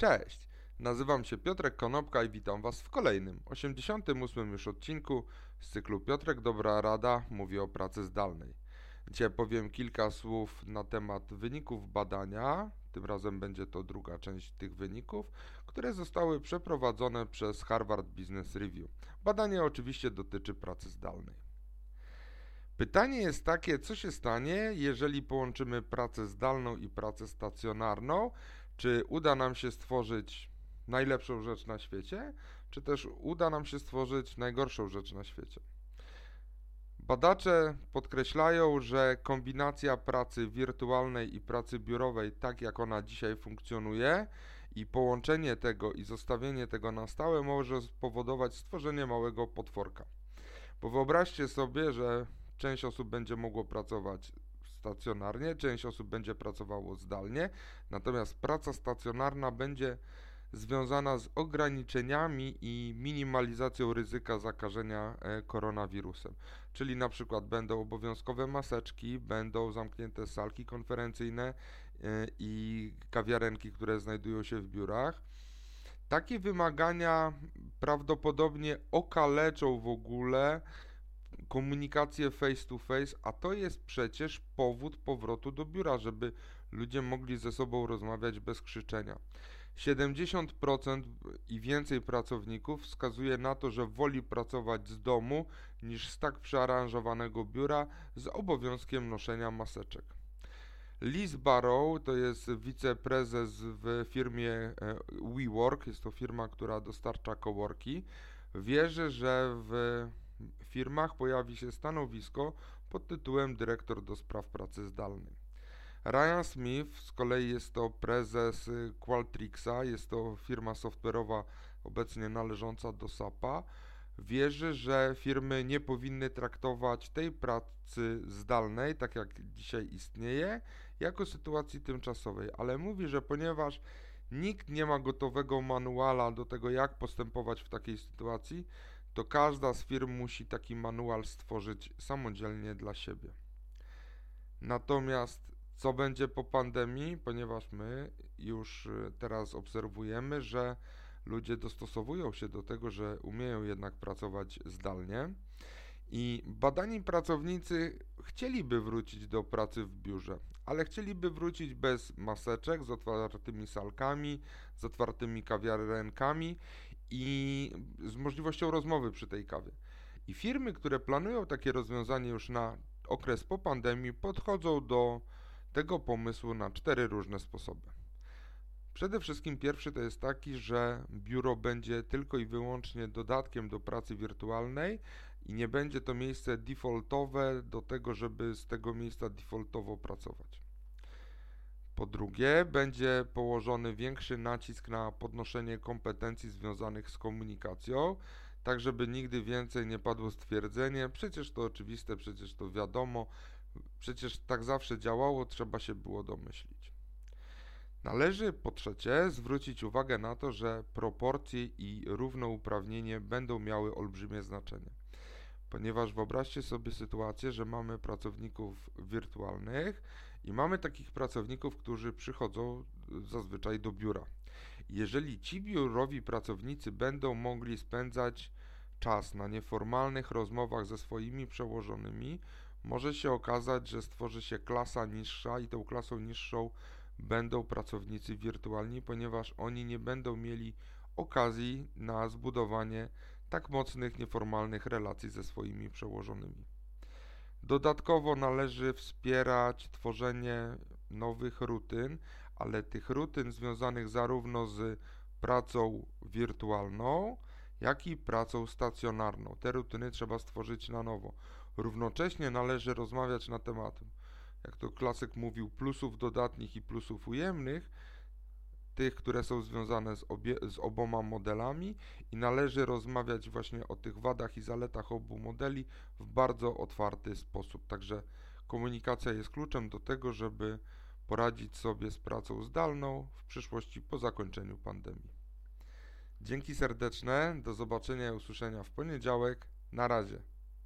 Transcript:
Cześć, nazywam się Piotrek Konopka i witam Was w kolejnym, 88 już odcinku z cyklu Piotrek Dobra Rada mówi o pracy zdalnej. Dzisiaj powiem kilka słów na temat wyników badania, tym razem będzie to druga część tych wyników, które zostały przeprowadzone przez Harvard Business Review. Badanie oczywiście dotyczy pracy zdalnej. Pytanie jest takie, co się stanie, jeżeli połączymy pracę zdalną i pracę stacjonarną, czy uda nam się stworzyć najlepszą rzecz na świecie, czy też uda nam się stworzyć najgorszą rzecz na świecie. Badacze podkreślają, że kombinacja pracy wirtualnej i pracy biurowej, tak jak ona dzisiaj funkcjonuje, i połączenie tego i zostawienie tego na stałe może spowodować stworzenie małego potworka. Bo wyobraźcie sobie, że część osób będzie mogło pracować stacjonarnie, część osób będzie pracowało zdalnie, natomiast praca stacjonarna będzie związana z ograniczeniami i minimalizacją ryzyka zakażenia e, koronawirusem. Czyli na przykład będą obowiązkowe maseczki, będą zamknięte salki konferencyjne e, i kawiarenki, które znajdują się w biurach. Takie wymagania prawdopodobnie okaleczą w ogóle komunikację face to face, a to jest przecież powód powrotu do biura, żeby ludzie mogli ze sobą rozmawiać bez krzyczenia. 70% i więcej pracowników wskazuje na to, że woli pracować z domu niż z tak przearanżowanego biura z obowiązkiem noszenia maseczek. Liz Barrow to jest wiceprezes w firmie e, WeWork, jest to firma, która dostarcza coworki. Wierzy, że w firmach pojawi się stanowisko pod tytułem dyrektor do spraw pracy zdalnej. Ryan Smith z kolei jest to prezes Qualtrics'a, jest to firma software'owa obecnie należąca do SAP-a. Wierzy, że firmy nie powinny traktować tej pracy zdalnej, tak jak dzisiaj istnieje, jako sytuacji tymczasowej, ale mówi, że ponieważ nikt nie ma gotowego manuala do tego, jak postępować w takiej sytuacji, to każda z firm musi taki manual stworzyć samodzielnie dla siebie. Natomiast co będzie po pandemii, ponieważ my już y, teraz obserwujemy, że ludzie dostosowują się do tego, że umieją jednak pracować zdalnie. I badani pracownicy chcieliby wrócić do pracy w biurze, ale chcieliby wrócić bez maseczek, z otwartymi salkami, z otwartymi kawiarenkami i z możliwością rozmowy przy tej kawie. I firmy, które planują takie rozwiązanie już na okres po pandemii, podchodzą do tego pomysłu na cztery różne sposoby. Przede wszystkim pierwszy to jest taki, że biuro będzie tylko i wyłącznie dodatkiem do pracy wirtualnej i nie będzie to miejsce defaultowe do tego, żeby z tego miejsca defaultowo pracować. Po drugie, będzie położony większy nacisk na podnoszenie kompetencji związanych z komunikacją, tak żeby nigdy więcej nie padło stwierdzenie, przecież to oczywiste, przecież to wiadomo, przecież tak zawsze działało, trzeba się było domyślić. Należy po trzecie zwrócić uwagę na to, że proporcje i równouprawnienie będą miały olbrzymie znaczenie. Ponieważ wyobraźcie sobie sytuację, że mamy pracowników wirtualnych i mamy takich pracowników, którzy przychodzą zazwyczaj do biura. Jeżeli ci biurowi pracownicy będą mogli spędzać czas na nieformalnych rozmowach ze swoimi przełożonymi, może się okazać, że stworzy się klasa niższa i tą klasą niższą będą pracownicy wirtualni, ponieważ oni nie będą mieli okazji na zbudowanie tak mocnych nieformalnych relacji ze swoimi przełożonymi. Dodatkowo należy wspierać tworzenie nowych rutyn, ale tych rutyn związanych zarówno z pracą wirtualną, jak i pracą stacjonarną. Te rutyny trzeba stworzyć na nowo. Równocześnie należy rozmawiać na temat, jak to klasyk mówił, plusów dodatnich i plusów ujemnych, tych, które są związane z, obie, z oboma modelami i należy rozmawiać właśnie o tych wadach i zaletach obu modeli w bardzo otwarty sposób. Także komunikacja jest kluczem do tego, żeby poradzić sobie z pracą zdalną w przyszłości po zakończeniu pandemii. Dzięki serdeczne, do zobaczenia i usłyszenia w poniedziałek. Na razie.